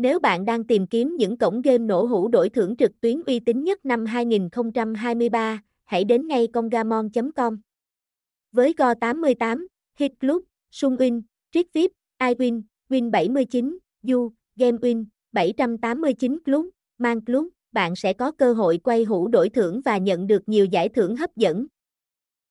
Nếu bạn đang tìm kiếm những cổng game nổ hũ đổi thưởng trực tuyến uy tín nhất năm 2023, hãy đến ngay congamon.com. Với Go 88, Hit Club, Sun Win, Trick VIP, iWin, Win 79, Du, GameWin, 789 Club, Mang Club, bạn sẽ có cơ hội quay hũ đổi thưởng và nhận được nhiều giải thưởng hấp dẫn.